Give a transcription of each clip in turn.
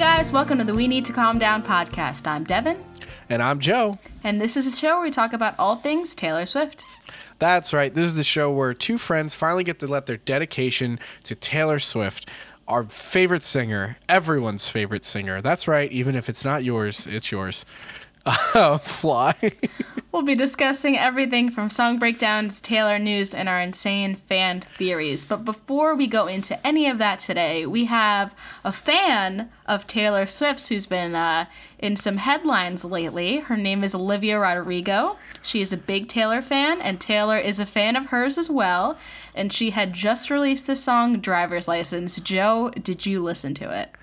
Guys, welcome to the We Need to Calm Down podcast. I'm Devin, And I'm Joe. and this is a show where we talk about all things Taylor Swift. That's right. This is the show where two friends finally get to let their dedication to Taylor Swift, our favorite singer, everyone's favorite singer. That's right. Even if it's not yours, it's yours. Fly. We'll be discussing everything from song breakdowns, Taylor news, and our insane fan theories. But before we go into any of that today, we have a fan of Taylor Swift's who's been uh, in some headlines lately. Her name is Olivia Rodrigo. She is a big Taylor fan, and Taylor is a fan of hers as well. And she had just released the song Driver's License. Joe, did you listen to it?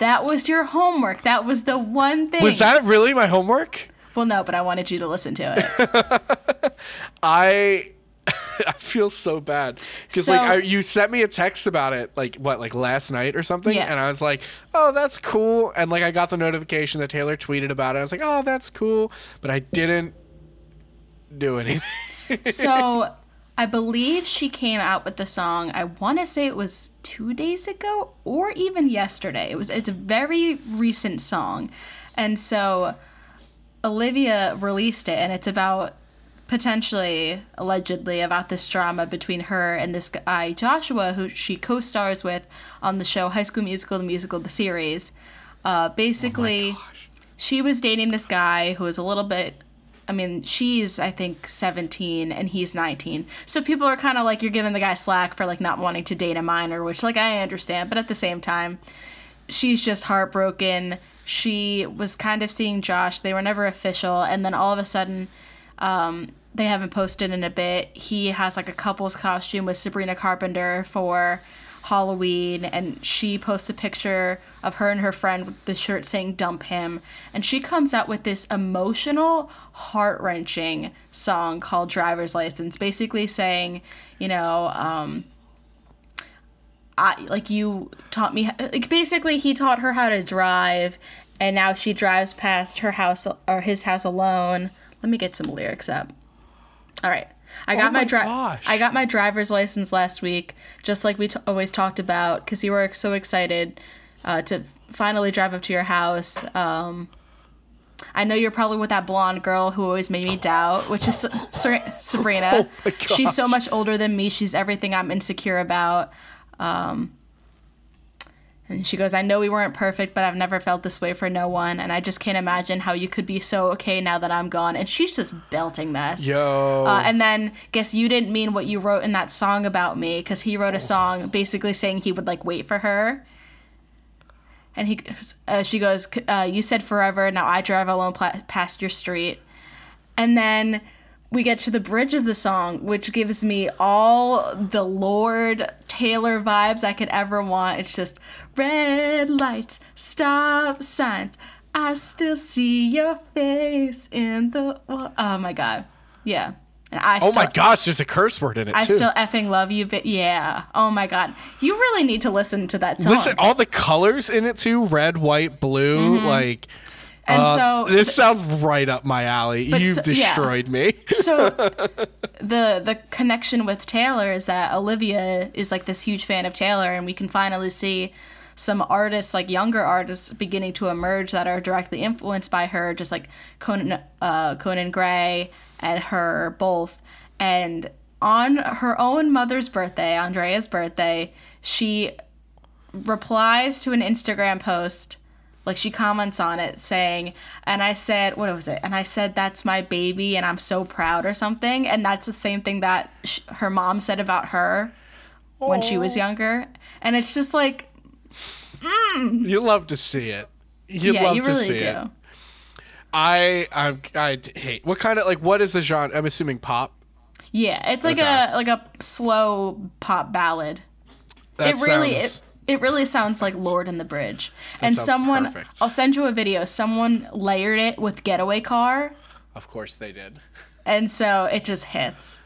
That was your homework. That was the one thing. Was that really my homework? Well, no, but I wanted you to listen to it. I. I feel so bad because So- like I, you sent me a text about it like what like last night or something Yeah. and I was like oh that's cool and like I got the notification that Taylor tweeted about it I was like oh that's cool but I didn't do anything so I believe she came out with the song. I want to say it was two days ago or even yesterday. It was. It's a very recent song, and so Olivia released it, and it's about potentially, allegedly, about this drama between her and this guy Joshua, who she co-stars with on the show High School Musical: The Musical, the series. Uh, basically, she was dating this guy who was a little bit. I mean, she's I think 17 and he's 19. So people are kind of like you're giving the guy slack for like not wanting to date a minor, which like I understand, but at the same time, she's just heartbroken. She was kind of seeing Josh. They were never official, and then all of a sudden, um, they haven't posted in a bit. He has like a couple's costume with Sabrina Carpenter for Halloween, and she posts a picture of her and her friend with the shirt saying "Dump him," and she comes out with this emotional, heart wrenching song called "Driver's License," basically saying, you know. Um, I like you taught me like basically he taught her how to drive and now she drives past her house or his house alone. Let me get some lyrics up. All right. I got Oh my, my dri-. I got my driver's license last week, just like we t- always talked about, because you were so excited uh, to finally drive up to your house. Um, I know you're probably with that blonde girl who always made me doubt, which is Ser- Sabrina. Oh She's so much older than me. She's everything I'm insecure about. Um, and she goes, I know we weren't perfect, but I've never felt this way for no one. And I just can't imagine how you could be so okay now that I'm gone. And she's just belting this. yo Uh, and then, guess you didn't mean what you wrote in that song about me, because he wrote a song basically saying he would like wait for her. And he, uh, she goes, uh, "You said forever. Now I drive alone pla- past your street." And then we get to the bridge of the song, which gives me all the Lorde Taylor vibes I could ever want. It's just red lights, stop signs. I still see your face in the. Oh my god, yeah. And I oh still, my gosh there's a curse word in it I too still effing love you, but yeah. Oh my god, you really need to listen to that song. listen all the colors in it too red white blue like Mm-hmm. And uh, so this sounds right up my alley. You've so- yeah. destroyed me. So the the connection with Taylor is that Olivia is like this huge fan of Taylor and we can finally see some artists like younger artists beginning to emerge that are directly influenced by her just like Conan uh, Conan Gray and her both. And on her own mother's birthday Andrea's birthday she replies to an Instagram post like she comments on it saying and i said what was it? And i said that's my baby and i'm so proud or something. And that's the same thing that sh- her mom said about her when she was oh. younger. And it's just like mm. you love to see it. You yeah love you to really see do. it. I I'm, I hate what kind of like what is the genre? I'm assuming pop. yeah it's like Okay. a like a slow pop ballad. That it really sounds- it, it really sounds like Lorde in the Bridge. and someone perfect. I'll send you a video. Someone layered it with Getaway Car of course they did. and so it just hits.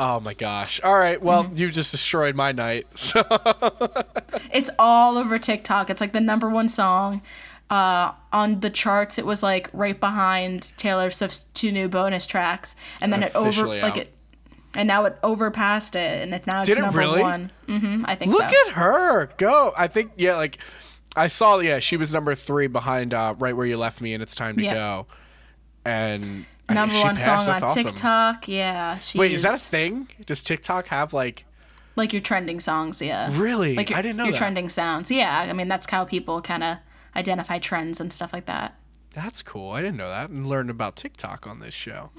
Oh my gosh! All right, well Mm-hmm. you just destroyed my night. So It's all over TikTok. It's like the number one song. Uh, on the charts, it was like right behind Taylor Swift's two new bonus tracks, and then it over Officially like it, and now it overpassed it, and it's now it's Did it number really? one. hmm I think look so. at her go. I think yeah, like I saw. Yeah, she was number three behind uh, "Right Where You Left Me" and "It's Time to Yeah. Go." And I- Number one passed, song on awesome. TikTok. Yeah. Wait, is that a thing? Does TikTok have like? like your trending songs? Yeah. Really? Like your, I didn't know your that. trending sounds. Yeah. I mean, that's how people kind of identify trends and stuff like that. That's cool. I didn't know that. And learned about TikTok on this show.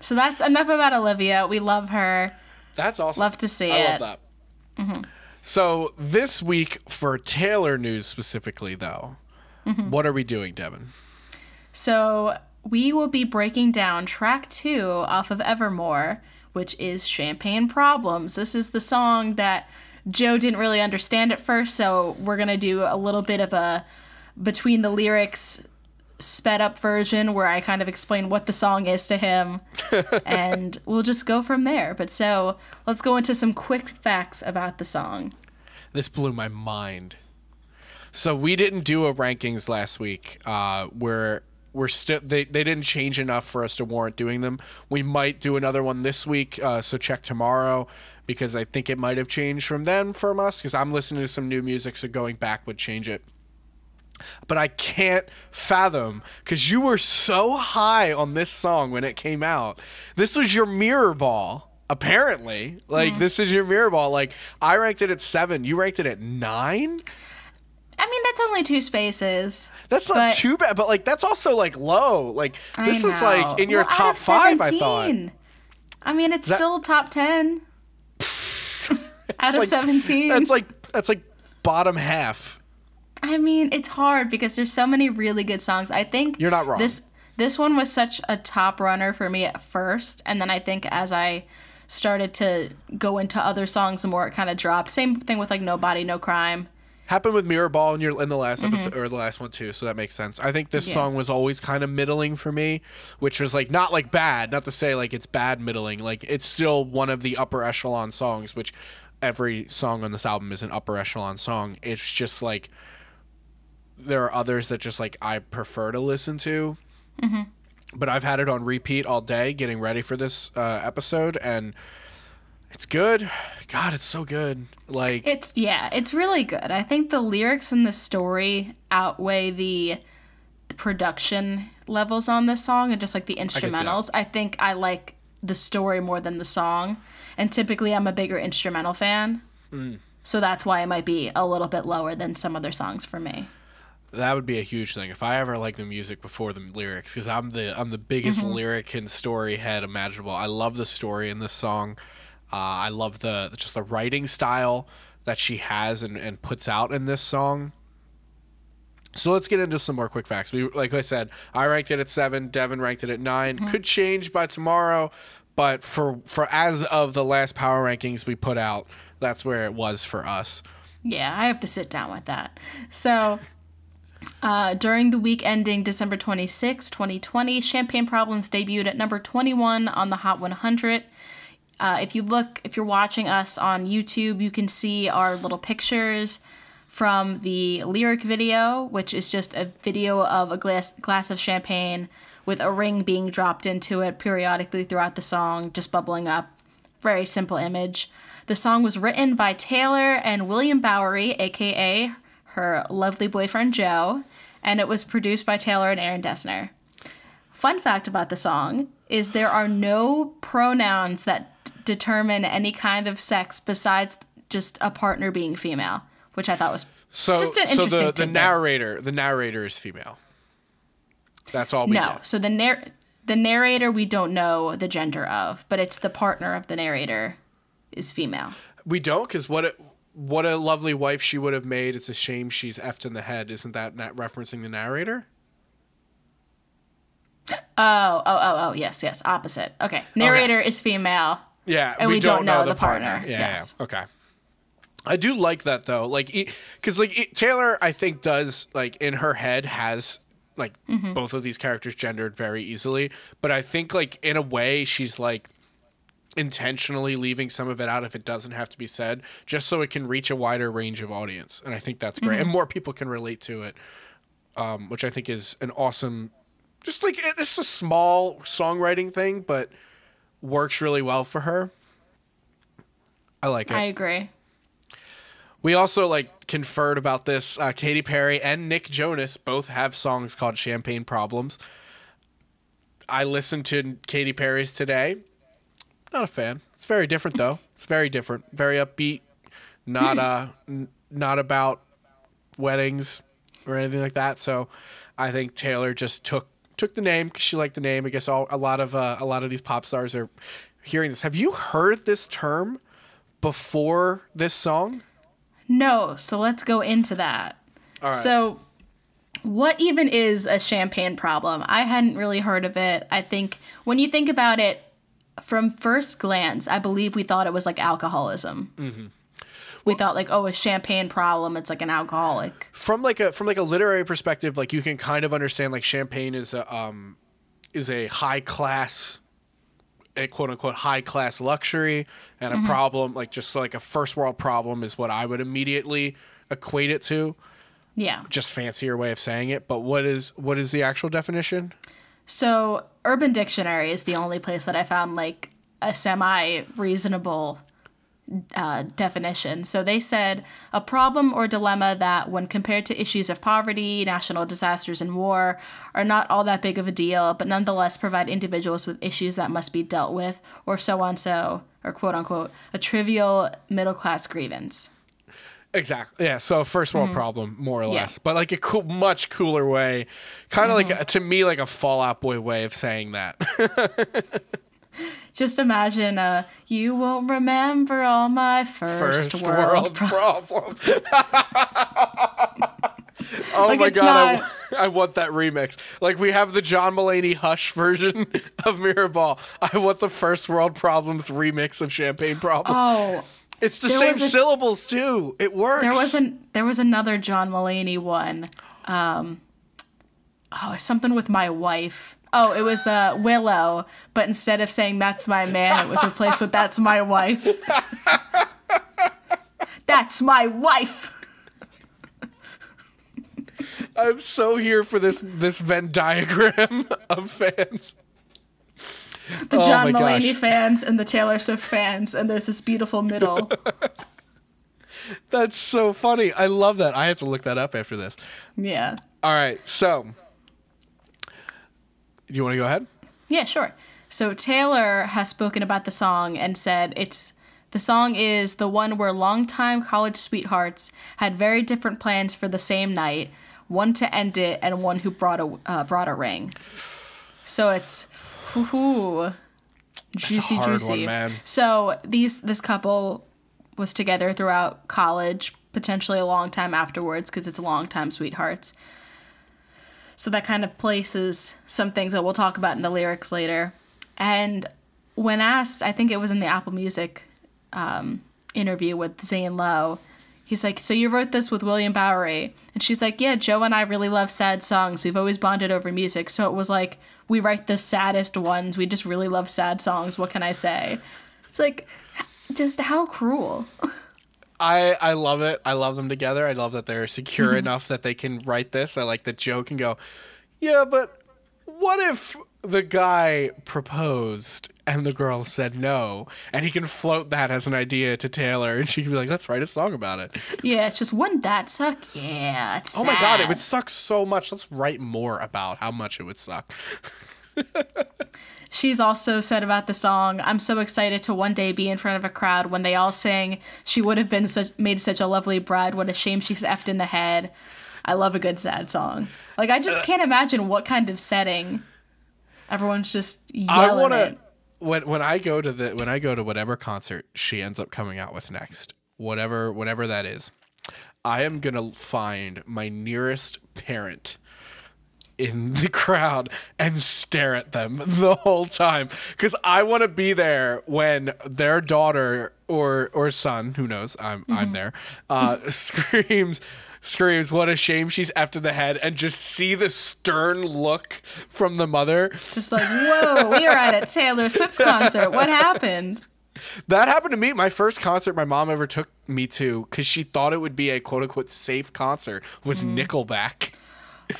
So that's enough about Olivia. We love her. That's awesome. Love to see I it. love that. So this week for Taylor news specifically, though, Mm-hmm. what are we doing, Devin? So we will be breaking down track two off of Evermore, which is Champagne Problems. This is the song that Joe didn't really understand at first, so we're going to do a little bit of a between the lyrics sped up version where I kind of explain what the song is to him and we'll just go from there. But so let's go into some quick facts about the song. This blew my mind. So we didn't do a rankings last week. Uh, where we're still they, they didn't change enough for us to warrant doing them. We might do another one this week. Uh, so check tomorrow because I think it might have changed from then from us because I'm listening to some new music. So going back would change it. But I can't fathom because you were so high on this song when it came out. This was your mirror ball. Apparently, like this is your mirror ball. Like I ranked it at seven, you ranked it at nine. I mean, that's only two spaces. That's not But- too bad, but like that's also like low. Like this is like in your Well, top five. I thought 17. I mean, it's That- still top 10 out of like- 17. that's like that's like bottom half. I mean, it's hard because there's so many really good songs. I think You're not wrong. This this one was such a top runner for me at first, and then I think as I started to go into other songs, the more it kind of dropped. Same thing with like No Body, No Crime. Happened with Mirror Ball in your in the last episode or the last one too, so that makes sense. I think this Mm-hmm. Yeah. song was always kind of middling for me, which was like not like bad, not to say like it's bad middling. Like it's still one of the upper echelon songs, which every song on this album is an upper echelon song. It's just like there are others that just like I prefer to listen to. Mm-hmm. But I've had it on repeat all day, getting ready for this uh, episode, and it's good. God, it's so good. Like It's yeah, it's really good. I think the lyrics and the story outweigh the production levels on this song and just like the instrumentals. I, think I like the story more than the song. And typically I'm a bigger instrumental fan. Mm. So that's why it might be a little bit lower than some other songs for me. That would be a huge thing if I ever like the music before the lyrics, because I'm the I'm the biggest Mm-hmm. lyric and story head imaginable. I love the story in this song. Uh, I love the just the writing style that she has and, and puts out in this song. So let's get into some more quick facts. We like I said, I ranked it at seven. Devin ranked it at 9 Mm-hmm. Could change by tomorrow, but for for as of the last power rankings we put out, that's where it was for us. Yeah, I have to sit down with that. So, uh, during the week ending December 26, 2020, Champagne Problems debuted at number 21 on the Hot 100. Uh, if you look, if you're watching us on YouTube, you can see our little pictures from the lyric video, which is just a video of a glass glass of champagne with a ring being dropped into it periodically throughout the song, just bubbling up. Very simple image. The song was written by Taylor and William Bowery, aka her lovely boyfriend Joe, and it was produced by Taylor and Aaron Dessner. Fun fact about the song is there are no pronouns that d- determine any kind of sex besides just a partner being female, which I thought was So, Just an so interesting the, the narrator, the narrator is female. That's all we know. no. get. So the narr- the narrator we don't know the gender of, but it's the partner of the narrator is female. We don't, because what a, what a lovely wife she would have made. It's a shame she's effed in the head. Isn't that not referencing the narrator? Oh, oh, oh, oh, yes, yes, opposite. Okay, narrator is female. Yeah, And we don't know the partner. Yeah, Yes. yeah, okay. I do like that though, like, because like e- Taylor, I think does like in her head has like Mm-hmm. both of these characters gendered very easily, but I think like in a way she's like intentionally leaving some of it out if it doesn't have to be said, just so it can reach a wider range of audience, and I think that's great, Mm-hmm. and more people can relate to it, um, which I think is an awesome, just like it's a small songwriting thing, but works really well for her. I like it. I agree. We also like conferred about this. Uh, Katy Perry and Nick Jonas both have songs called "Champagne Problems." I listened to Katy Perry's today. Not a fan. It's very different though. It's very different. Very upbeat. Not uh, n- not about weddings or anything like that. So, I think Taylor just took took the name because she liked the name. I guess all a lot of uh, a lot of these pop stars are hearing this. Have you heard this term before this song? No, so let's go into that. All right. So, what even is a champagne problem? I hadn't really heard of it. I think when you think about it from first glance, I believe we thought it was like alcoholism. Mm-hmm. We thought like, oh, a champagne problem. It's like an alcoholic. from like a from like a literary perspective, like you can kind of understand like champagne is a um is a high class a quote unquote high class luxury and a problem like just like a first world problem is what I would immediately equate it to. Yeah. Just fancier way of saying it. But what is what is the actual definition? So, Urban Dictionary is the only place that I found like a semi reasonable uh, definition. So, they said a problem or dilemma that, when compared to issues of poverty, national disasters, and war, are not all that big of a deal, but nonetheless provide individuals with issues that must be dealt with, or so on so, or quote unquote, a trivial middle class grievance. Exactly. Yeah. So first world problem, more or less, but like a cool, much cooler way, kind of like a, to me like a Fall Out Boy way of saying that. Just imagine, uh, you won't remember all my first, First world, world problems. problem. oh Like, my god, I, I want that remix. Like we have the John Mulaney Hush version of Mirrorball. I want the first world problems remix of Champagne Problem. Oh, it's the there same a- syllables too. It works. There was an there was another John Mulaney one. Um, oh, something with my wife. Oh, it was uh, Willow, but instead of saying "That's my man," it was replaced with "That's my wife." That's my wife. I'm so here for this this Venn diagram of fans. The Oh John Mulaney gosh. fans and the Taylor Swift fans, and there's this beautiful middle. That's so funny. I love that. I have to look that up after this. yeah. All right, so do you want to go ahead? Yeah, sure. So Taylor has spoken about the song and said it's the song is the one where longtime college sweethearts had very different plans for the same night, one to end it and one who brought a uh, brought a ring. So it's whoo juicy juicy. one. So these this couple was together throughout college, potentially a long time afterwards because it's a long time sweethearts. So that kind of places some things that we'll talk about in the lyrics later. And when asked, I think it was in the Apple Music um, interview with Zane Lowe, he's like, So you wrote this with William Bowery? And she's like, Yeah, Joe and I really love sad songs. We've always bonded over music. So it was like, we write the saddest ones. We just really love sad songs. What can I say? It's like, just how cruel. I I love it. I love them together. I love that they're secure Mm-hmm. enough that they can write this. I like that Joe can go, "Yeah, but what if the guy proposed and the girl said no?" And he can float that as an idea to Taylor and she can be like, "Let's write a song about it." Yeah, it's just, wouldn't that suck? Yeah, it's Oh my god, it would suck so much. Let's write more about how much it would suck. She's also said about the song, I'm so excited to one day be in front of a crowd when they all sing, She would have been such made such a lovely bride, what a shame she's effed in the head. I love a good sad song. Like I just uh, can't imagine what kind of setting everyone's just I yelling want it. to when when I go to the when I go to whatever concert she ends up coming out with next, whatever whatever that is, I am gonna find my nearest parent in the crowd and stare at them the whole time because I want to be there when their daughter or or son, who knows, I'm I'm there, uh, screams. Screams, what a shame she's after the head, and just see the stern look from the mother Just like, whoa, we are at a Taylor Swift concert. What happened? That happened to me. My first concert my mom ever took me to because she thought it would be a quote unquote safe concert was Nickelback.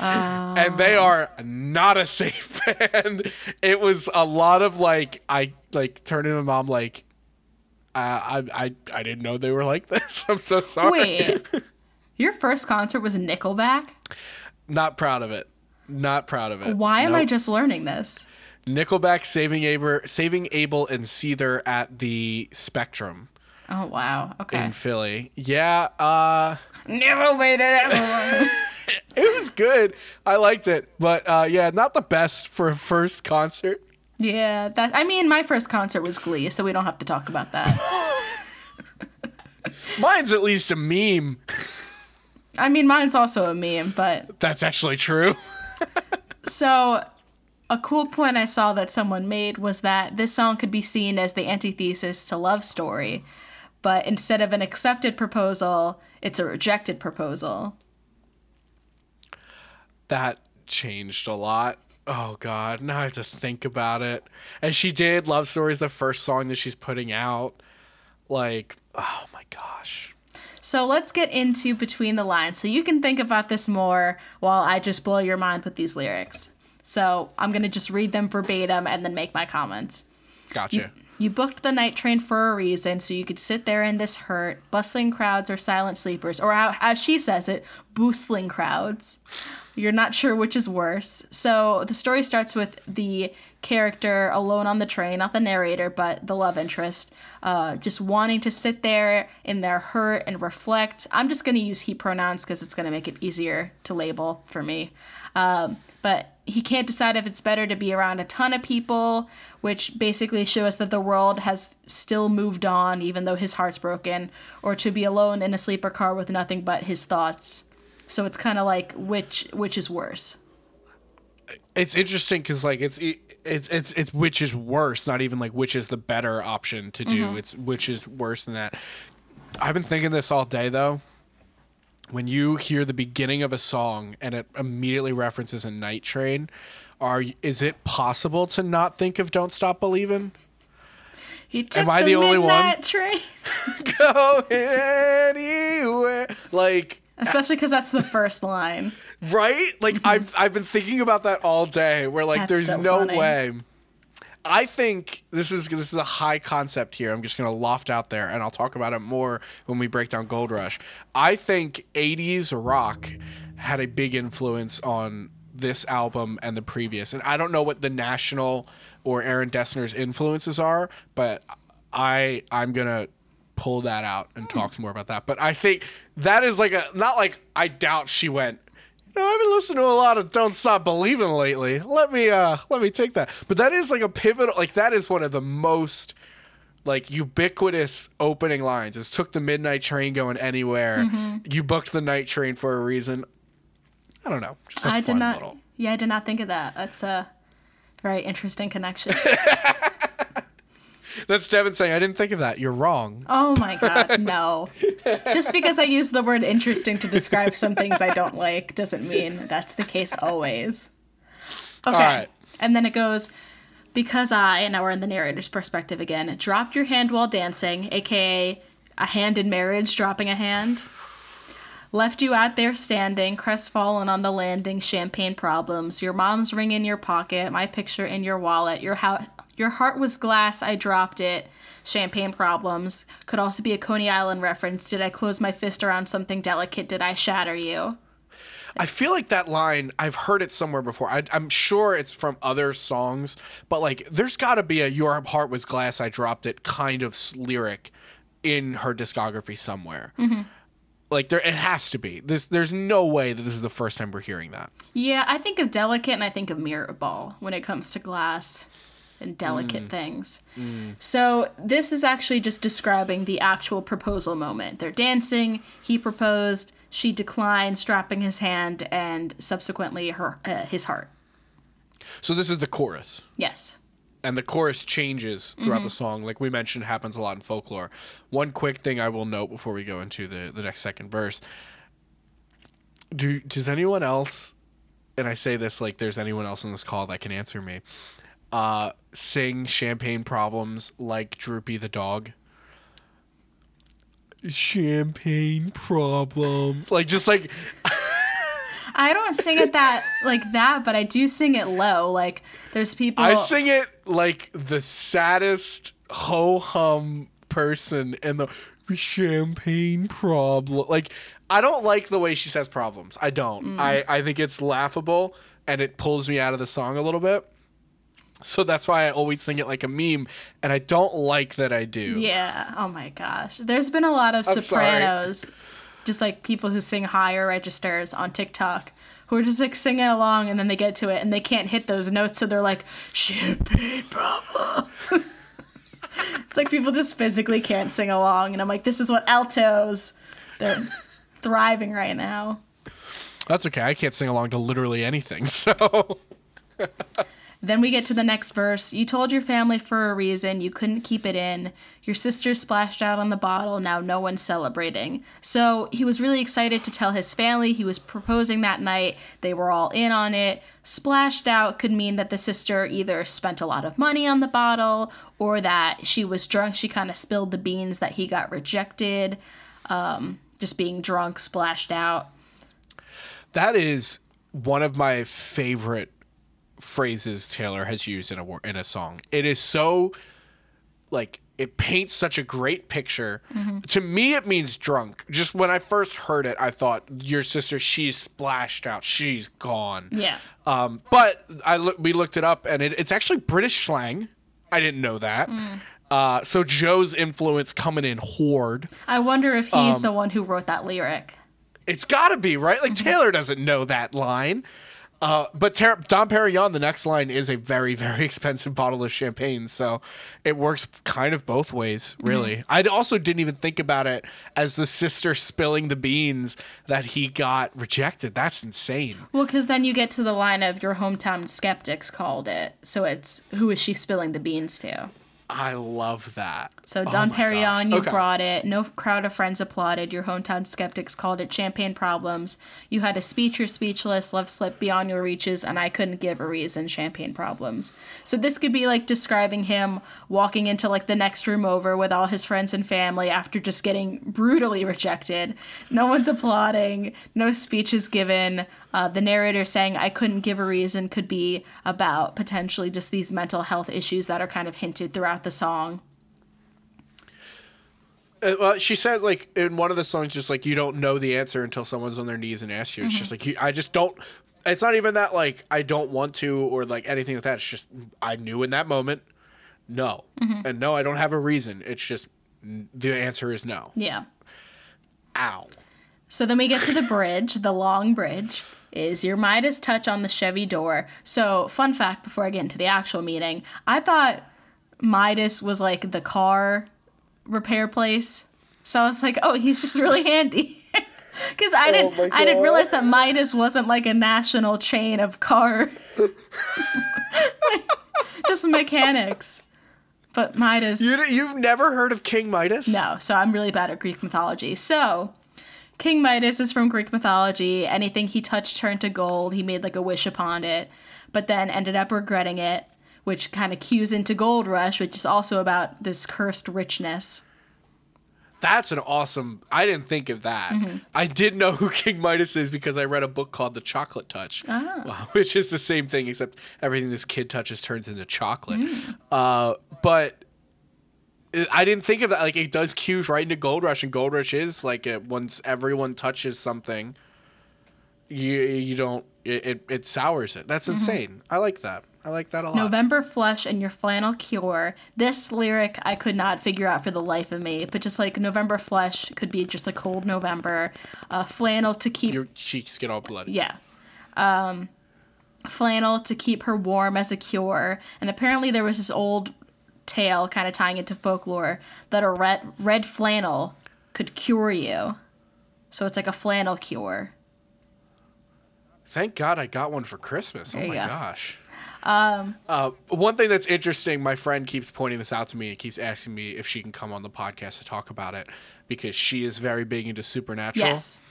and they are not a safe band. It was a lot of like I like turning to my mom like Uh, I, I I didn't know they were like this. I'm so sorry. Wait, your first concert was Nickelback? Not proud of it. Not proud of it. Why am I just learning this? Nickelback saving Abel, saving Abel and Seether at the Spectrum Oh wow. Okay. in Philly. Yeah, uh, Never waited ever. it was good. I liked it, but uh, yeah, not the best for a first concert. yeah, that. I mean, my first concert was Glee, so we don't have to talk about that. Mine's at least a meme. I mean, mine's also a meme, but That's actually true. So, a cool point I saw that someone made was that this song could be seen as the antithesis to Love Story, but instead of an accepted proposal, it's a rejected proposal. that changed a lot. Oh god, now I have to think about it. And she did Love Stories the first song that she's putting out. Like, oh my gosh. So, let's get into Between the Lines so you can think about this more while I just blow your mind with these lyrics. So, I'm going to just read them verbatim and then make my comments. Gotcha. You booked the night train for a reason, so you could sit there in this hurt. Bustling crowds or silent sleepers, or how, as she says it, boostling crowds. You're not sure which is worse. So the story starts with the character alone on the train, not the narrator, but the love interest, uh, just wanting to sit there in their hurt and reflect. I'm just going to use he pronouns because it's going to make it easier to label for me. Um, but he can't decide if it's better to be around a ton of people, which basically shows that the world has still moved on, even though his heart's broken, or to be alone in a sleeper car with nothing but his thoughts. So it's kind of like which which is worse. It's interesting because like it's it's it's it's which is worse, not even like which is the better option to do. Mm-hmm. It's which is worse than that. I've been thinking this all day though. When you hear the beginning of a song and it immediately references a night train, are is it possible to not think of "Don't Stop Believing"? He took I the, the only one? train, Go anywhere, like especially because that's the first line. right? Like I've I've been thinking about that all day. Where like That's there's so no funny. way. I think this is this is a high concept here. I'm just gonna loft out there, and I'll talk about it more when we break down Gold Rush. I think '80s rock had a big influence on this album and the previous, and I don't know what the National or Aaron Dessner's influences are, but I I'm gonna pull that out and talk more about that. But I think that is like a not like I doubt she went. You know, I've been listening to a lot of "Don't Stop Believing" lately. Let me uh let me take that. But that is like a pivotal. Like that is one of the most like ubiquitous opening lines. Is took the midnight train going anywhere. You booked the night train for a reason. I don't know. Just a I fun did not. little. Yeah, I did not think of that. That's a very interesting connection. That's Devin saying I didn't think of that. You're wrong. Oh my god, no. Just because I use the word interesting to describe some things I don't like doesn't mean that's the case always. Okay. right. And then it goes, because I, and now we're in the narrator's perspective again, dropped your hand while dancing, aka a hand in marriage, dropping a hand. Left you out there standing, crestfallen on the landing, champagne problems. Your mom's ring in your pocket, my picture in your wallet. Your how your heart was glass, I dropped it. Champagne problems. Could also be a Coney Island reference. Did I close my fist around something delicate? Did I shatter you? I feel like that line, I've heard it somewhere before. I, I'm sure it's from other songs, but like there's got to be a Your Heart Was Glass, I Dropped It kind of lyric in her discography somewhere. Mm-hmm. Like there, it has to be. This, there's no way that this is the first time we're hearing that. Yeah, I think of delicate and I think of mirror ball when it comes to glass and delicate mm. things. Mm. So this is actually just describing the actual proposal moment. They're dancing, he proposed, she declines, strapping his hand, and subsequently her uh, his heart. So this is the chorus. Yes. and the chorus changes throughout the mm-hmm. song like we mentioned happens a lot in folklore one quick thing i will note before we go into the, the next second verse do does anyone else and i say this like there's anyone else on this call that can answer me uh sing champagne problems like droopy the dog champagne problems like just like I don't sing it that like that, but I do sing it low. Like there's people I sing it like the saddest ho hum person in the champagne problem. Like, I don't like the way she says problems. I don't. I, I think it's laughable and it pulls me out of the song a little bit. So that's why I always sing it like a meme, and I don't like that I do. Yeah. Oh my gosh. There's been a lot of I'm sorry. sopranos, just like people who sing higher registers on TikTok, who are just like singing along and then they get to it and they can't hit those notes, so they're like, champagne problem. it's like people just physically can't sing along, and I'm like, this is what altos, they're thriving right now. That's okay. I can't sing along to literally anything, so. Then we get to the next verse. You told your family for a reason. You couldn't keep it in. Your sister splashed out on the bottle. Now no one's celebrating. So he was really excited to tell his family he was proposing that night. They were all in on it. Splashed out could mean that the sister either spent a lot of money on the bottle or that she was drunk. She kind of spilled the beans that he got rejected. Um, just being drunk, splashed out. That is one of my favorite phrases Taylor has used in a in a song. It is so like it paints such a great picture. To me, it means drunk. Just when I first heard it, I thought your sister, she's splashed out, she's gone. Yeah. Um, but I look, we looked it up, and it, it's actually British slang. I didn't know that. Uh, so Joe's influence coming in horde. I wonder if he's the one who wrote that lyric. It's got to be right. Like Taylor doesn't know that line. Uh, but Ter- Dom Perignon, the next line is a very, very expensive bottle of champagne, so it works kind of both ways, really. I also didn't even think about it as the sister spilling the beans that he got rejected. That's insane. Well, because then you get to the line of your hometown skeptics called it. So it's who is she spilling the beans to? I love that. So Oh Don my Perignon, you Okay. brought it. No crowd of friends applauded. Your hometown skeptics called it champagne problems. You had a speech you're speechless, love slipped beyond your reaches, and I couldn't give a reason. Champagne problems. So this could be like describing him walking into like the next room over with all his friends and family after just getting brutally rejected. No one's applauding. No speeches given. Uh, the narrator saying I couldn't give a reason could be about potentially just these mental health issues that are kind of hinted throughout the song. Uh, well, she says like in one of the songs, just like you don't know the answer until someone's on their knees and asks you. It's just like you, I just don't. It's not even that like I don't want to or like anything like that. It's just I knew in that moment, no, and no, I don't have a reason. It's just the answer is no. Yeah. Ow. So then we get to the bridge, the long bridge. Is your Midas touch on the Chevy door? So, fun fact before I get into the actual meeting, I thought Midas was like the car repair place. So I was like, oh, he's just really handy. Because I oh didn't, my I didn't realize that Midas wasn't like a national chain of car, just mechanics. But Midas, You you've never heard of King Midas? no, so I'm really bad at Greek mythology. So, King Midas is from Greek mythology. Anything he touched turned to gold. He made like a wish upon it, but then ended up regretting it, which kind of cues into Gold Rush, which is also about this cursed richness. That's an awesome. I didn't think of that. Mm-hmm. I did know who King Midas is because I read a book called The Chocolate Touch, Ah. which is the same thing except everything this kid touches turns into chocolate. Mm. Uh, but I didn't think of that. Like it does cues right into Gold Rush, and Gold Rush is like it, once everyone touches something, you you don't it it, it sours it. That's insane. I like that. I like that a lot. November flush and your flannel cure. This lyric I could not figure out for the life of me, but just like November flush could be just a cold November. Uh, flannel to keep Your cheeks get all bloody. Yeah. Um, flannel to keep her warm as a cure. And apparently there was this old tale kind of tying it to folklore that a red red flannel could cure you. So it's like a flannel cure. Thank God I got one for Christmas. Oh There you my go. gosh. Um, uh, one thing that's interesting, my friend keeps pointing this out to me and keeps asking me if she can come on the podcast to talk about it because she is very big into supernatural. Yes.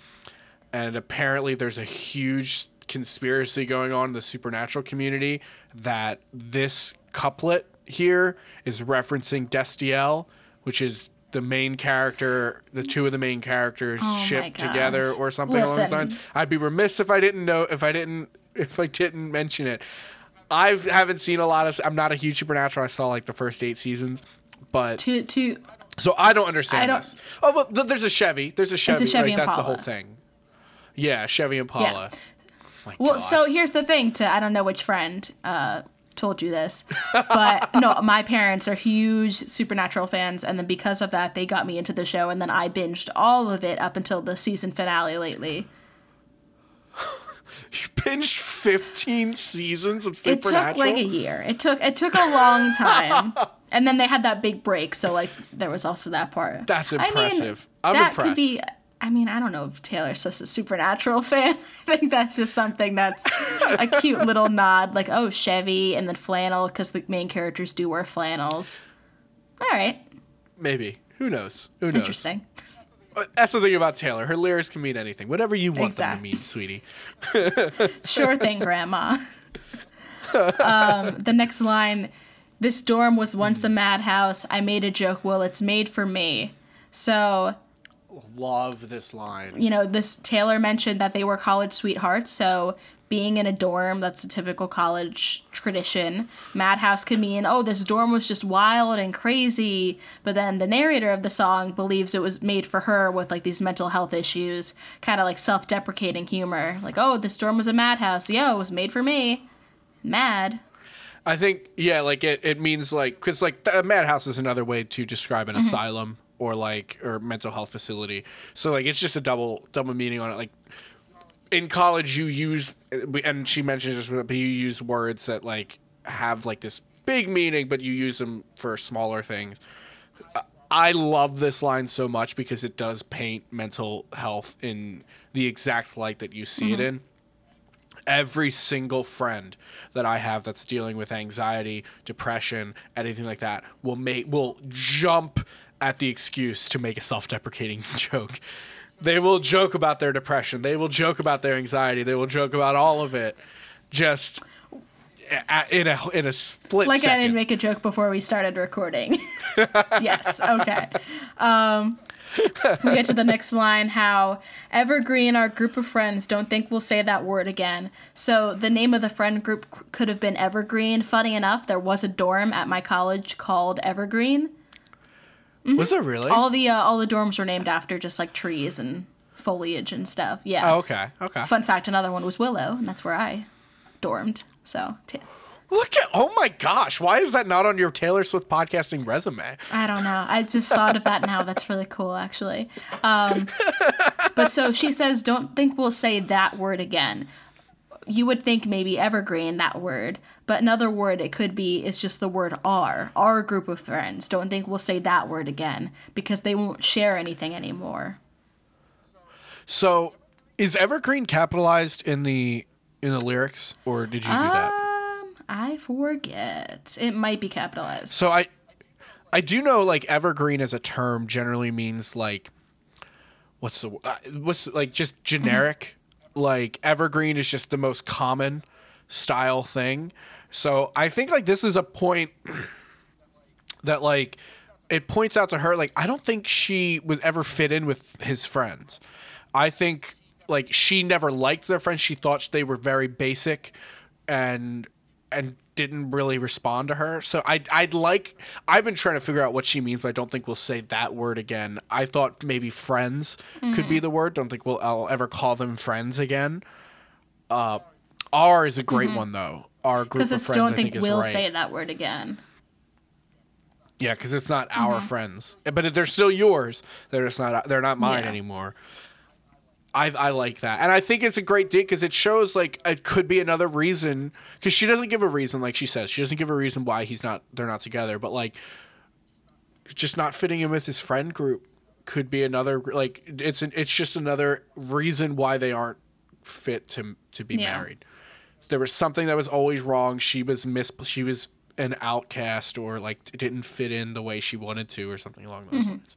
And apparently, there's a huge conspiracy going on in the supernatural community that this couplet here is referencing Destiel, which is the main character, the two of the main characters Oh shipped together or something along those lines. I'd be remiss if I didn't know if I didn't if I didn't mention it. I haven't seen a lot of. I'm not a huge supernatural. I saw like the first eight seasons, but To to So I don't understand I don't- this. Oh, but there's a Chevy. There's a Chevy. It's a Chevy like, that's the whole thing. Yeah, Chevy Impala. My Well, God. so here's the thing. To I don't know which friend uh, told you this, but no, my parents are huge Supernatural fans, and then because of that, they got me into the show, and then I binged all of it up until the season finale lately. you binged 15 seasons of Supernatural. It took like a year. It took it took a long time, and then they had that big break, so like there was also that part. That's I mean, impressive. I'm that could be. I mean, I don't know if Taylor Swift's a Supernatural fan. I think that's just something that's a cute little nod, like oh Chevy and then flannel, because the main characters do wear flannels. All right, Maybe. Who knows? Who knows? interesting. Uh, That's the thing about Taylor. Her lyrics can mean anything. Whatever you want them to mean, sweetie. Sure thing, Grandma. um, the next line This dorm was once a madhouse. I made a joke. Well, it's made for me. So, Love this line. you know, this Taylor mentioned that they were college sweethearts. So, being in a dorm, that's a typical college tradition. Madhouse could mean, oh, this dorm was just wild and crazy. But then the narrator of the song believes it was made for her with like these mental health issues, kind of like self deprecating humor. Like, oh, this dorm was a madhouse. Yeah, it was made for me. Mad. I think yeah, like it, it means like because like a madhouse is another way to describe Mm-hmm. an asylum or like or mental health facility. So like it's just a double double meaning on it. Like in college, you use and she mentions this, but you use words that like have like this big meaning, but you use them for smaller things. I love this line so much because it does paint mental health in the exact light that you see it mm-hmm. in every single friend that I have that's dealing with anxiety, depression, anything like that will make will jump at the excuse to make a self-deprecating joke. They will joke about their depression. They will joke about their anxiety. They will joke about all of it just in a in a split Like I didn't make a joke before we started recording. yes, okay. Um, we get to the next line how Evergreen, our group of friends, don't think we'll say that word again. So the name of the friend group could have been Evergreen. Funny enough, there was a dorm at my college called Evergreen. Was there really? All the uh, all the dorms were named after just like trees and foliage and stuff. Yeah. oh, okay. Okay. Fun fact: another one was Willow, and that's where I dormed. So t- Look at oh my gosh, why is that not on your Taylor Swift podcasting resume? I don't know. I just thought of that now. That's really cool, actually. Um, but so she says, don't think we'll say that word again. You would think maybe evergreen, that word. But another word it could be is just the word our, our group of friends. Don't think we'll say that word again because they won't share anything anymore. So, is evergreen capitalized in the in the lyrics, or did you do that? Um, I forget. It might be capitalized. So I I do know like evergreen as a term generally means like what's the uh, what's like just generic. Like evergreen is just the most common style thing. So I think like this is a point that like it points out to her like I don't think she would ever fit in with his friends. I think like she never liked their friends. She thought they were very basic and and didn't really respond to her. So I I'd like I've been trying to figure out what she means, but I don't think we'll say that word again. I thought maybe friends could be mm-hmm. the word. Don't think we'll I'll ever call them friends again. Uh R is a great mm-hmm. one though. Our group Because of it's friends don't I think, think, we'll right. say that word again. Yeah, because it's not our mm-hmm. friends, but they're still yours. They're just not. They're not mine Yeah. anymore. I I like that, and I think it's a great date because it shows like it could be another reason. Because she doesn't give a reason, like she says, she doesn't give a reason why he's not. They're not together, but like just not fitting in with his friend group could be another. Like it's an, it's just another reason why they aren't fit to to be Yeah. married. There was something that was always wrong. She was mis. She was an outcast or like didn't fit in the way she wanted to or something along those mm-hmm. lines.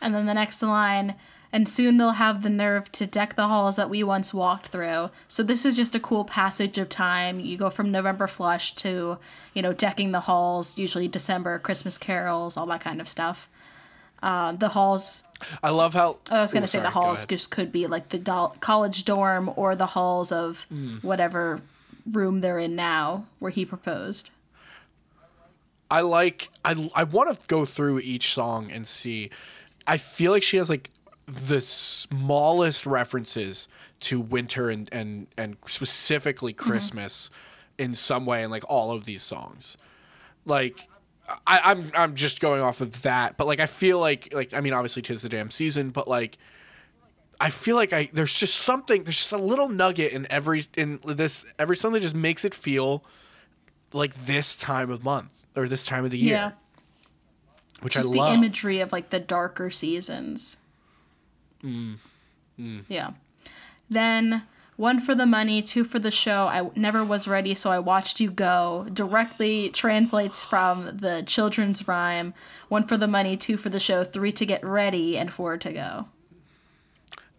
And then the next line, and soon they'll have the nerve to deck the halls that we once walked through. So this is just a cool passage of time. You go from November flush to, you know, decking the halls, usually December, Christmas carols, all that kind of stuff. Uh, the halls, I love how I was going to say sorry, the halls just could be like the do- college dorm or the halls of Hmm. whatever room they're in now where he proposed. I like I I want to go through each song and see. I feel like she has like the smallest references to winter and and and specifically mm-hmm. Christmas in some way in like all of these songs. Like I, I'm I'm just going off of that, but like I feel like like I mean obviously tis the damn season, but like I feel like I there's just something there's just a little nugget in every in this every song that just makes it feel like this time of month or this time of the year, Yeah. which Just I the love. imagery of like the darker seasons. Mm. Yeah. Then one for the money, two for the show. I never was ready, so I watched you go. Directly translates from the children's rhyme. One for the money, two for the show, three to get ready, and four to go.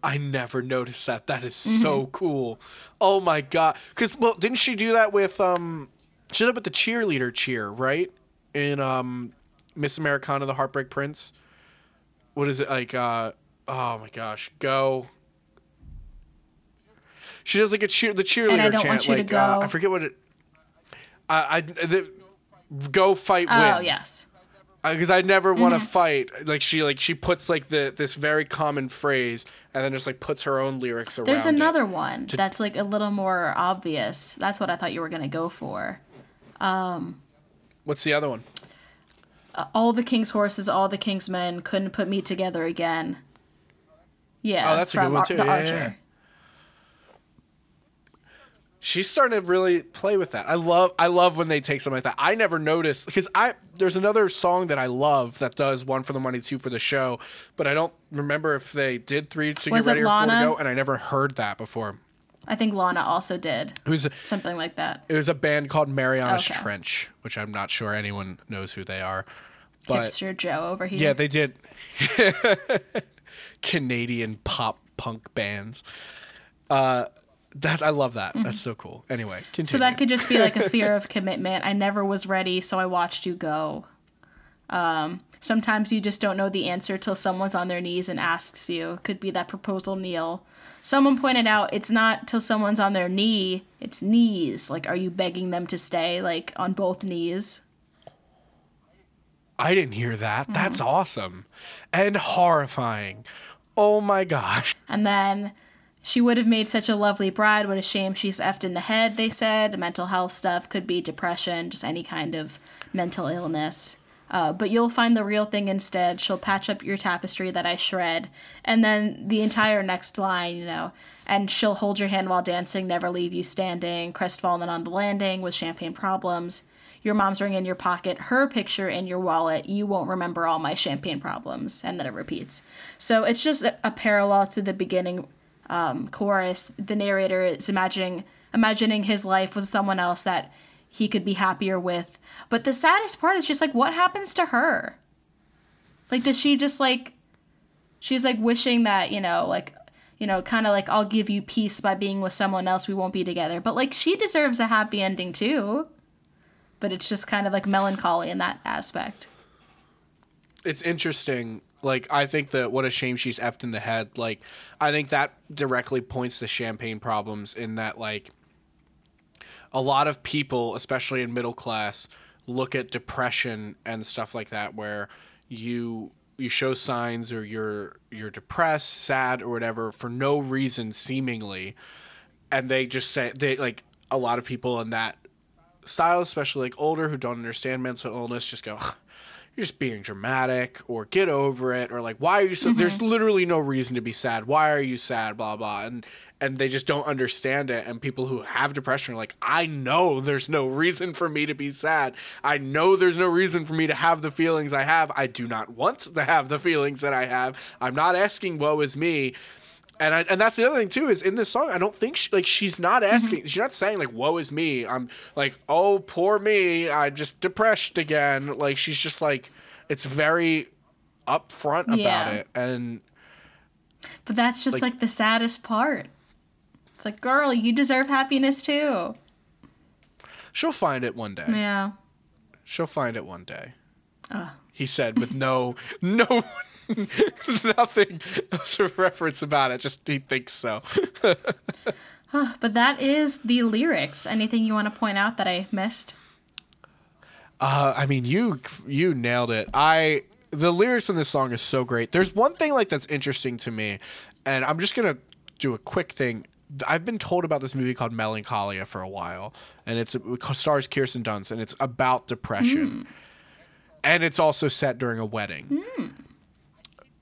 I never noticed that. That is Mm-hmm. so cool. Oh my god! Because well, didn't she do that with um? She did it with the cheerleader cheer, right? In um, Miss Americana, the Heartbreak Prince. What is it like? Uh, oh my gosh, go. She does like a cheer, the cheerleader And I don't chant. want you to like uh. I forget what it. I I the, go fight win Oh, yes. because I never want Mm-hmm. to fight. Like she like she puts like the this very common phrase and then just like puts her own lyrics around. It. There's another one that's like a little more obvious. That's what I thought you were going to go for. Um, What's the other one? All the king's horses, all the king's men couldn't put me together again. Yeah, Oh, that's a good one, Ar- too. the Yeah, Archer. yeah. She's starting to really play with that. I love I love when they take something like that. I never noticed because I there's another song that I love that does one for the money, two for the show, but I don't remember if they did three to Was get ready or four to go, and I never heard that before. I think Lana also did It was something like that. it was a band called Marianas Okay. Trench, which I'm not sure anyone knows who they are. But Hipster Joe over here. Yeah, they did. Canadian pop punk bands. Uh, that I love that. That's so cool. Anyway, continue. Mm-hmm. So that could just be like a fear of commitment. I never was ready, so I watched you go. Um, sometimes you just don't know the answer till someone's on their knees and asks you. Could be that proposal kneel. Someone pointed out it's not till someone's on their knee, it's knees. Like, are you begging them to stay, like, on both knees? I didn't hear that. Mm-hmm. That's awesome and horrifying. Oh my gosh. And then she would have made such a lovely bride. What a shame she's effed in the head, they said. Mental health stuff could be depression, just any kind of mental illness. Uh, but you'll find the real thing instead. She'll patch up your tapestry that I shred. And then the entire next line, you know, and she'll hold your hand while dancing, never leave you standing, crestfallen on the landing with champagne problems. Your mom's ring in your pocket, her picture in your wallet. You won't remember all my champagne problems. And then it repeats. So it's just a, parallel to the beginning um, chorus. The narrator is imagining imagining his life with someone else that he could be happier with. But the saddest part is just like what happens to her? Like does she just like she's like wishing that, you know, like you know, kind of like I'll give you peace by being with someone else, we won't be together. But like she deserves a happy ending too. But it's just kind of like melancholy in that aspect. It's interesting. Like I think that what a shame she's effed in the head. Like I think that directly points to champagne problems in that like a lot of people, especially in middle class, look at depression and stuff like that where you you show signs or you're you're depressed, sad or whatever for no reason seemingly and they just say they like a lot of people in that style, especially like older who don't understand mental illness, just go, "You're just being dramatic," or "Get over it," or like, "Why are you so?" Mm-hmm. There's literally no reason to be sad. Why are you sad? Blah blah, and and they just don't understand it. And people who have depression are like, "I know there's no reason for me to be sad. I know there's no reason for me to have the feelings I have. I do not want to have the feelings that I have. I'm not asking, woe is me." And I, and that's the other thing too is in this song I don't think she, like she's not mm-hmm. asking she's not saying like woe is me I'm like oh poor me I'm just depressed again like she's just like it's very upfront about Yeah. it and But that's just Like- like, the saddest part. It's like, girl, you deserve happiness too. she'll find it one day Yeah. she'll find it one day he said with no no nothing to reference about it just he thinks so But that is the lyrics. Anything you want to point out that I missed? Uh, I mean, you you nailed it. I the lyrics in this song is so great. There's one thing like that's interesting to me, and I'm just gonna do a quick thing. I've been told about this movie called Melancholia for a while, and it's it stars Kirsten Dunst, and it's about depression, and it's also set during a wedding.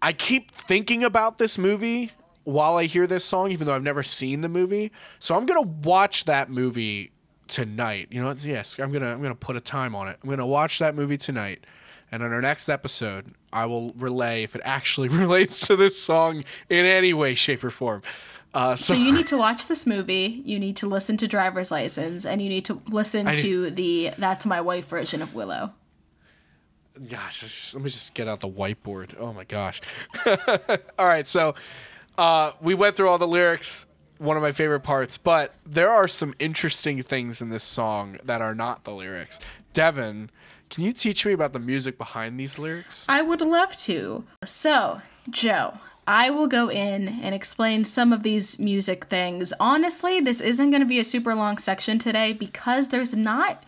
I keep thinking about this movie while I hear this song, even though I've never seen the movie. So I'm gonna watch that movie tonight. You know, yes, I'm gonna I'm gonna put a time on it. I'm gonna watch that movie tonight, and on our next episode, I will relay if it actually relates to this song in any way, shape, or form. Uh, so, So you need to watch this movie. You need to listen to Driver's License, and you need to listen need- to the "That's My Wife" version of Willow. Gosh, just- let me just get out the whiteboard. Oh my gosh. all right, so uh, we went through all the lyrics. One of my favorite parts, but there are some interesting things in this song that are not the lyrics. Devin, can you teach me about the music behind these lyrics? I would love to. So, Joe, I will go in and explain some of these music things. Honestly, this isn't going to be a super long section today because there's not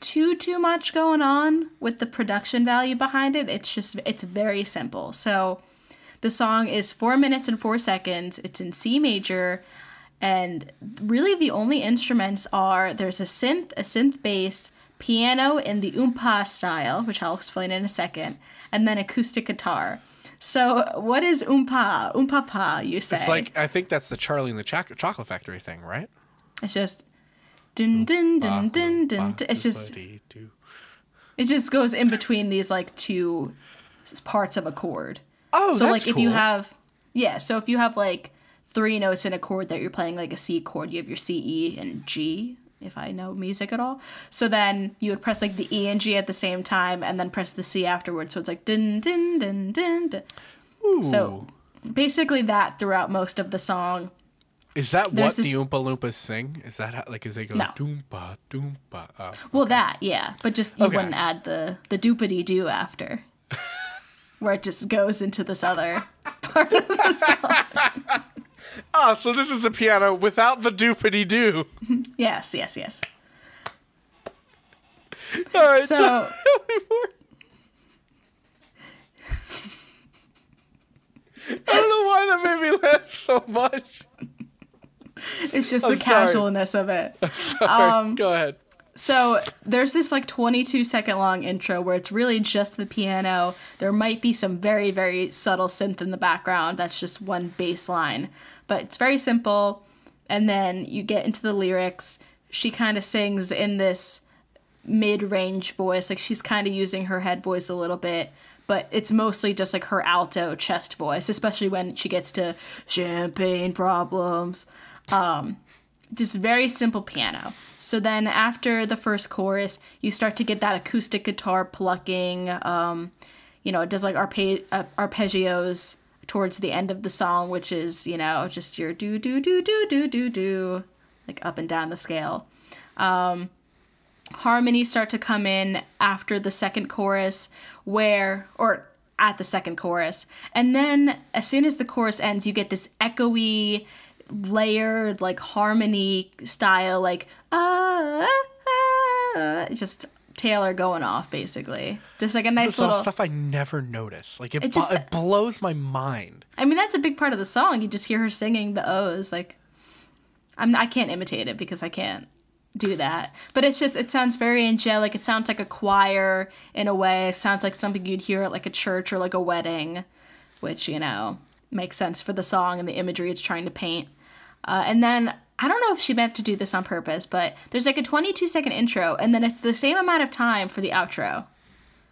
too too much going on with the production value behind it. It's just it's very simple. So, the song is 4 minutes and 4 seconds. It's in C major and really the only instruments are there's a synth, a synth bass, piano in the oompa style, which I'll explain in a second, and then acoustic guitar. So what is oompa? Oompa pa, you say? It's like I think that's the Charlie and the Choc- Chocolate Factory thing, right? It's just dun dun dun dun dun. dun. It's just it just goes in between these like two parts of a chord. Oh, so like if you have yeah, so if you have like three notes in a chord that you're playing like a C chord, you have your C, E, and G. If I know music at all, so then you would press like the E and G at the same time, and then press the C afterwards. So it's like dun dun dun dun. dun. So basically that throughout most of the song. Is that what There's the this- Oompa Loompas sing? Is that how, like as they go No. doompa doompa? Oh. Well, that yeah, but just you Okay. wouldn't add the the doopity doo after, where it just goes into this other part of the song. oh, so this is the piano without the doopity doo. Yes, yes, yes. All right, So- tell me more. I don't know why that made me laugh so much. It's just I'm the sorry. casualness of it. Um, go ahead. So there's this like 22 second long intro where it's really just the piano. There might be some very, very subtle synth in the background. That's just one bass line. But it's very simple. And then you get into the lyrics. She kind of sings in this mid range voice. Like she's kind of using her head voice a little bit. But it's mostly just like her alto chest voice, especially when she gets to champagne problems just very simple piano. So then after the first chorus, you start to get that acoustic guitar plucking. Um, you know, it does like arpe- uh, arpeggios towards the end of the song, which is you know just your do do do do do do do, like up and down the scale. Um, harmonies start to come in after the second chorus, where or at the second chorus, and then as soon as the chorus ends, you get this echoey layered like harmony style like ah, ah, ah just Taylor going off basically. Just like a nice This little stuff I never notice. Like it, It just- it blows my mind. I mean that's a big part of the song. You just hear her singing the O's like I'm I can't imitate it because I can't do that. But it's just it sounds very angelic. It sounds like a choir in a way. It sounds like something you'd hear at like a church or like a wedding, which, you know, makes sense for the song and the imagery it's trying to paint. Uh, and then I don't know if she meant to do this on purpose, but there's like a 22 second intro, and then it's the same amount of time for the outro,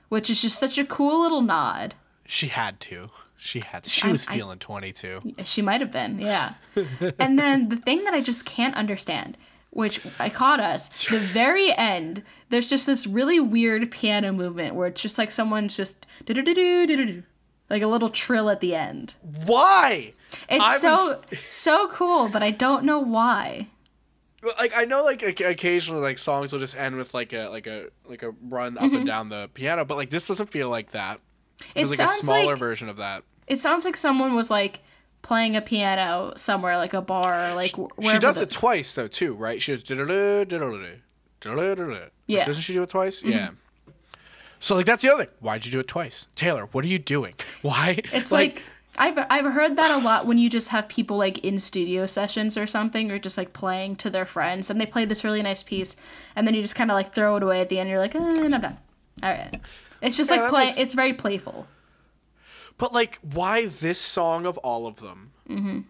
which is just such a cool little nod. She had to. She had. To. She I'm- was I- feeling 22. She might have been, yeah. and then the thing that I just can't understand, which I caught us, the very end, there's just this really weird piano movement where it's just like someone's just do-do-do-do-do-do-do, like a little trill at the end. Why? It's I so so cool, but I don't know why. like I know like occasionally like songs will just end with like a like a like a run up and down the piano, but like this doesn't feel like that. Mm-hmm. It It's like a smaller like version of that. it sounds like someone was like playing a piano somewhere, like a bar, like wh- She does the- it twice though too, right? She diddle. Yeah. Doesn't she do it twice? Yeah. So like that's the other thing. Why'd you do it twice, Taylor? What are you doing? Why? It's like, I've I've heard that a lot when you just have people like in studio sessions or something or just like playing to their friends and they play this really nice piece and then you just kind of like throw it away at the end. You're like, eh, I'm done. All right. It's just Yeah, like play. makes- It's very playful. But like, why this song of all of them? Mm-hmm.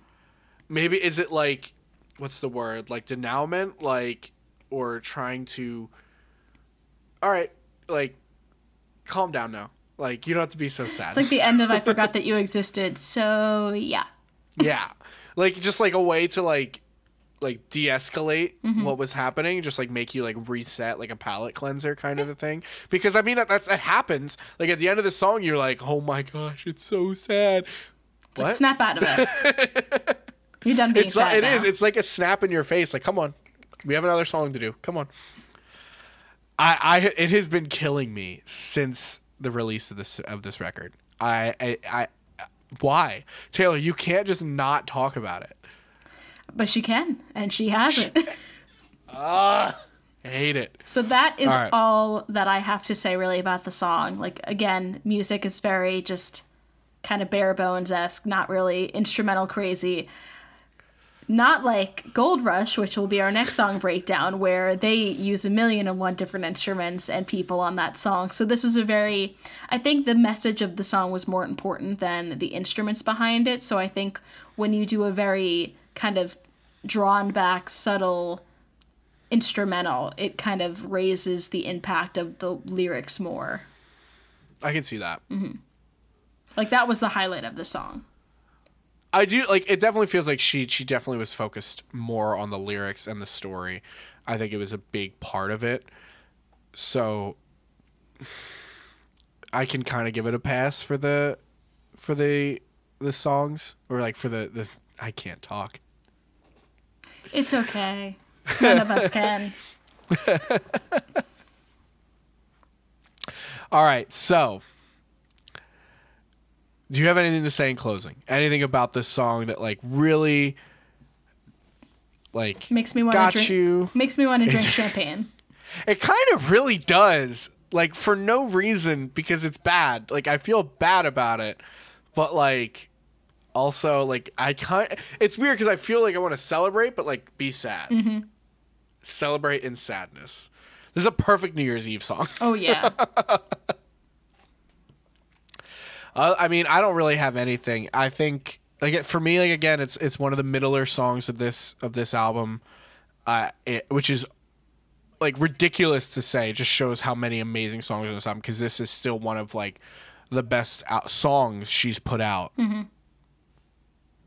Maybe is it like, what's the word? Like denouement, like, or trying to. All right, like, calm down now. Like, you don't have to be so sad. It's like the end of I forgot that you existed. So yeah. yeah, like just like a way to like, like de-escalate Mm-hmm. what was happening. Just like make you like reset, like a palate cleanser kind of a thing. Because I mean that that's, that happens. Like at the end of the song, you're like, oh my gosh, it's so sad. It's like snap out of it. You're done being It's sad like, it is. It's like a snap in your face. Like, come on, we have another song to do. Come on. I, I, it has been killing me since the release of this of this record. I, I, I why Taylor? You can't just not talk about it. but she can, and she hasn't. I hate it. So that is All right. all that I have to say really about the song. Like again, music is very just kind of bare bones esque, not really instrumental crazy. Not like Gold Rush, which will be our next song breakdown, where they use a million and one different instruments and people on that song. So this was a very, I think the message of the song was more important than the instruments behind it. So I think when you do a very kind of drawn back, subtle instrumental, it kind of raises the impact of the lyrics more. I can see that. Mm-hmm. Like that was the highlight of the song. I do like. It definitely feels like she she definitely was focused more on the lyrics and the story. I think it was a big part of it. So I can kind of give it a pass for the for the the songs or like for the the I can't talk. It's okay. None of us can. All right, so do you have anything to say in closing? Anything about this song that like really like Makes me want to drink. you? Makes me want to drink champagne. It kind of really does. Like for no reason because it's bad. Like I feel bad about it. But like also like I kind of it's weird cuz I feel like I want to celebrate but like be sad. Mm-hmm. Celebrate in sadness. This is a perfect New Year's Eve song. Oh yeah. Uh, I mean, I don't really have anything. I think like for me like again it's it's one of the middler songs of this of this album. Uh it, which is like ridiculous to say. It just shows how many amazing songs on this album because this is still one of like the best out- songs she's put out.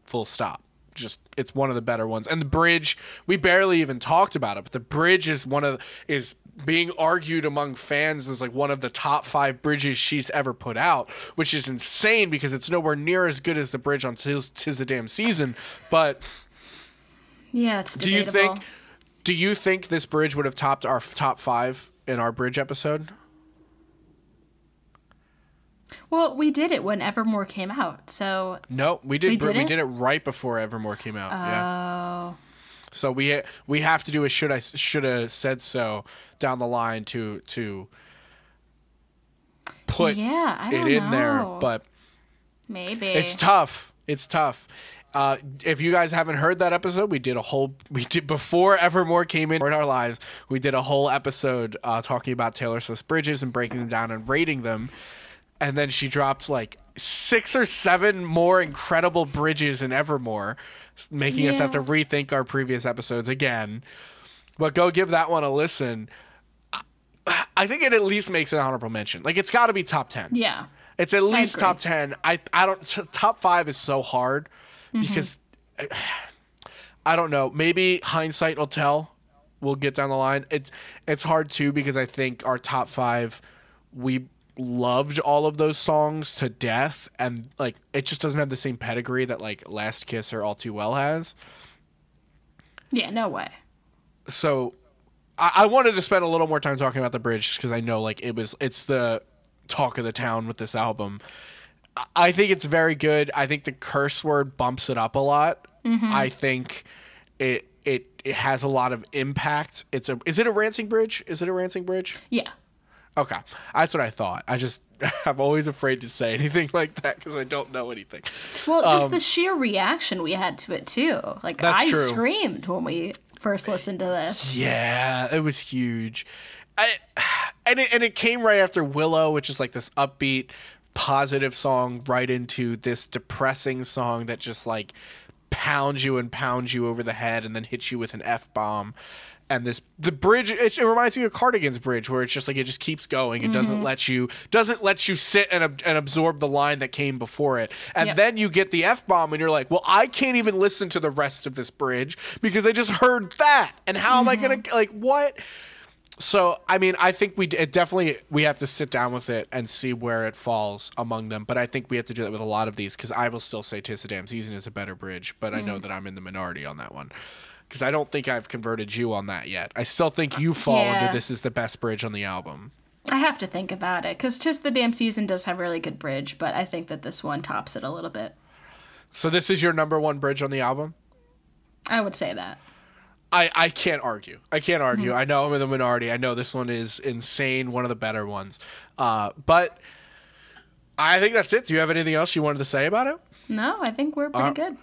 Full stop. Just it's one of the better ones. And the bridge, we barely even talked about it, but the bridge is one of is being argued among fans as like one of the top five bridges she's ever put out, which is insane because it's nowhere near as good as the bridge on Tis, Tis the Damn Season. But Yeah, it's do you think do you think this bridge would have topped our top five in our bridge episode? Well, we did it when Evermore came out. So No, we did. We did we it? did it right before Evermore came out. yeah. Oh. So we ha- we have to do a should I should have said so down the line to to put yeah, I it in there, know. but maybe it's tough. It's tough. Uh, if you guys haven't heard that episode, we did a whole we did before Evermore came in in our lives. We did a whole episode uh, talking about Taylor Swift's bridges and breaking them down and rating them. And then she dropped like six or seven more incredible bridges in Evermore, making us have to rethink our previous episodes again. But go give that one a listen. I- I think it at least makes an honorable mention. Like it's got to be top ten. Yeah. It's at least top 10. I I don't top 5 is so hard Mm-hmm. because I don't know. Maybe hindsight will tell. We'll get down the line. It's it's hard too because I think our top 5 we loved all of those songs to death and like it just doesn't have the same pedigree that like Last Kiss or All Too Well has. Yeah, no way. so I, I wanted to spend a little more time talking about the bridge because I know like it was it's the talk of the town with this album. I- I think it's very good. I think the curse word bumps it up a lot. Mm-hmm. I think it it it has a lot of impact. It's a is it a rancing bridge? Is it a rancing bridge? Yeah. Okay, that's what I thought. I just I'm always afraid to say anything like that because I don't know anything. Well, just the sheer reaction we had to it too. Like Um, I true. screamed when we first listened to this. Yeah, it was huge. I, and it, and it came right after Willow, which is like this upbeat, positive song, right into this depressing song that just like pounds you and pounds you over the head and then hits you with an f bomb. And this the bridge it, it reminds me of Cardigan's bridge where it's just like it just keeps going. It Mm-hmm. doesn't let you doesn't let you sit and and absorb the line that came before it. And Yep. then you get the f bomb and you're like, well, I can't even listen to the rest of this bridge because I just heard that. And how am I gonna like what? So I mean, I think we it definitely we have to sit down with it and see where it falls among them. But I think we have to do that with a lot of these because I will still say "Tis a Damn Season" is a better bridge, but I know that I'm in the minority on that one because I don't think I've converted you on that yet. I still think you fall Yeah. under this is the best bridge on the album. I have to think about it because "Tis the Damn Season" does have really good bridge, but I think that this one tops it a little bit. So this is your number one bridge on the album. I would say that. I, I can't argue. I can't argue. I know I'm in the minority. I know this one is insane, one of the better ones. Uh, but I think that's it. Do you have anything else you wanted to say about it? No, I think we're pretty good.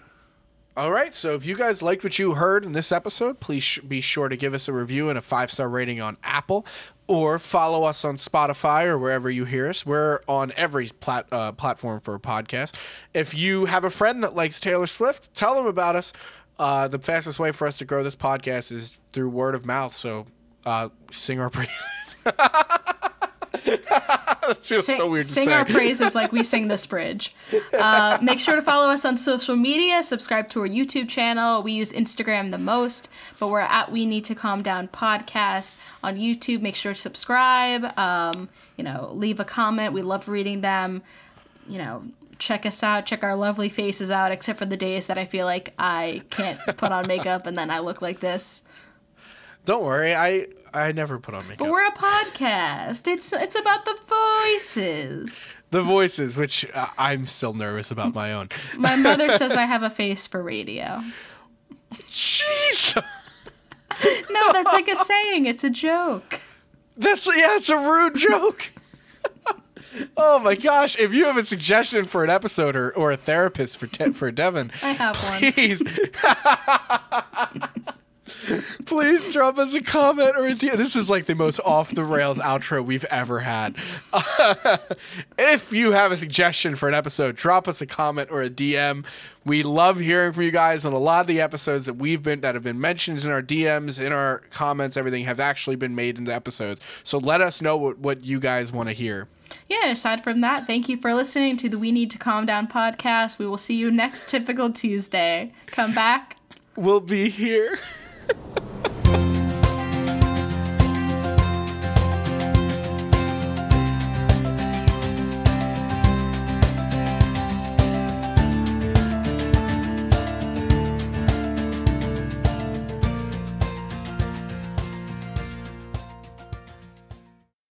All right. So if you guys liked what you heard in this episode, please sh- be sure to give us a review and a five star rating on Apple or follow us on Spotify or wherever you hear us. We're on every plat- uh, platform for a podcast. If you have a friend that likes Taylor Swift, tell them about us. Uh, the fastest way for us to grow this podcast is through word of mouth. So uh, sing our praises. that feels Sing, so weird to sing say. our praises like we sing this bridge. Uh, make sure to follow us on social media. Subscribe to our YouTube channel. We use Instagram the most, but we're at We Need to Calm Down podcast on YouTube. Make sure to subscribe. Um, you know, leave a comment. We love reading them. You know, check us out. Check our lovely faces out. Except for the days that I feel like I can't put on makeup and then I look like this. Don't worry. I I never put on makeup. But we're a podcast. It's it's about the voices. the voices, which uh, I'm still nervous about my own. My mother says I have a face for radio. Jeez. No, that's like a saying. It's a joke. That's yeah, it's a rude joke. oh my gosh! If you have a suggestion for an episode or, or a therapist for te- for Devin, I have one. Please, drop us a comment or a DM. This is like the most off the rails outro we've ever had. if you have a suggestion for an episode, drop us a comment or a DM. We love hearing from you guys on a lot of the episodes that we've been that have been mentioned in our DMs, in our comments, everything have actually been made into episodes. So let us know what, what you guys want to hear. Yeah, aside from that, thank you for listening to the We Need to Calm Down podcast. We will see you next typical Tuesday. Come back. We'll be here. ハハハハ!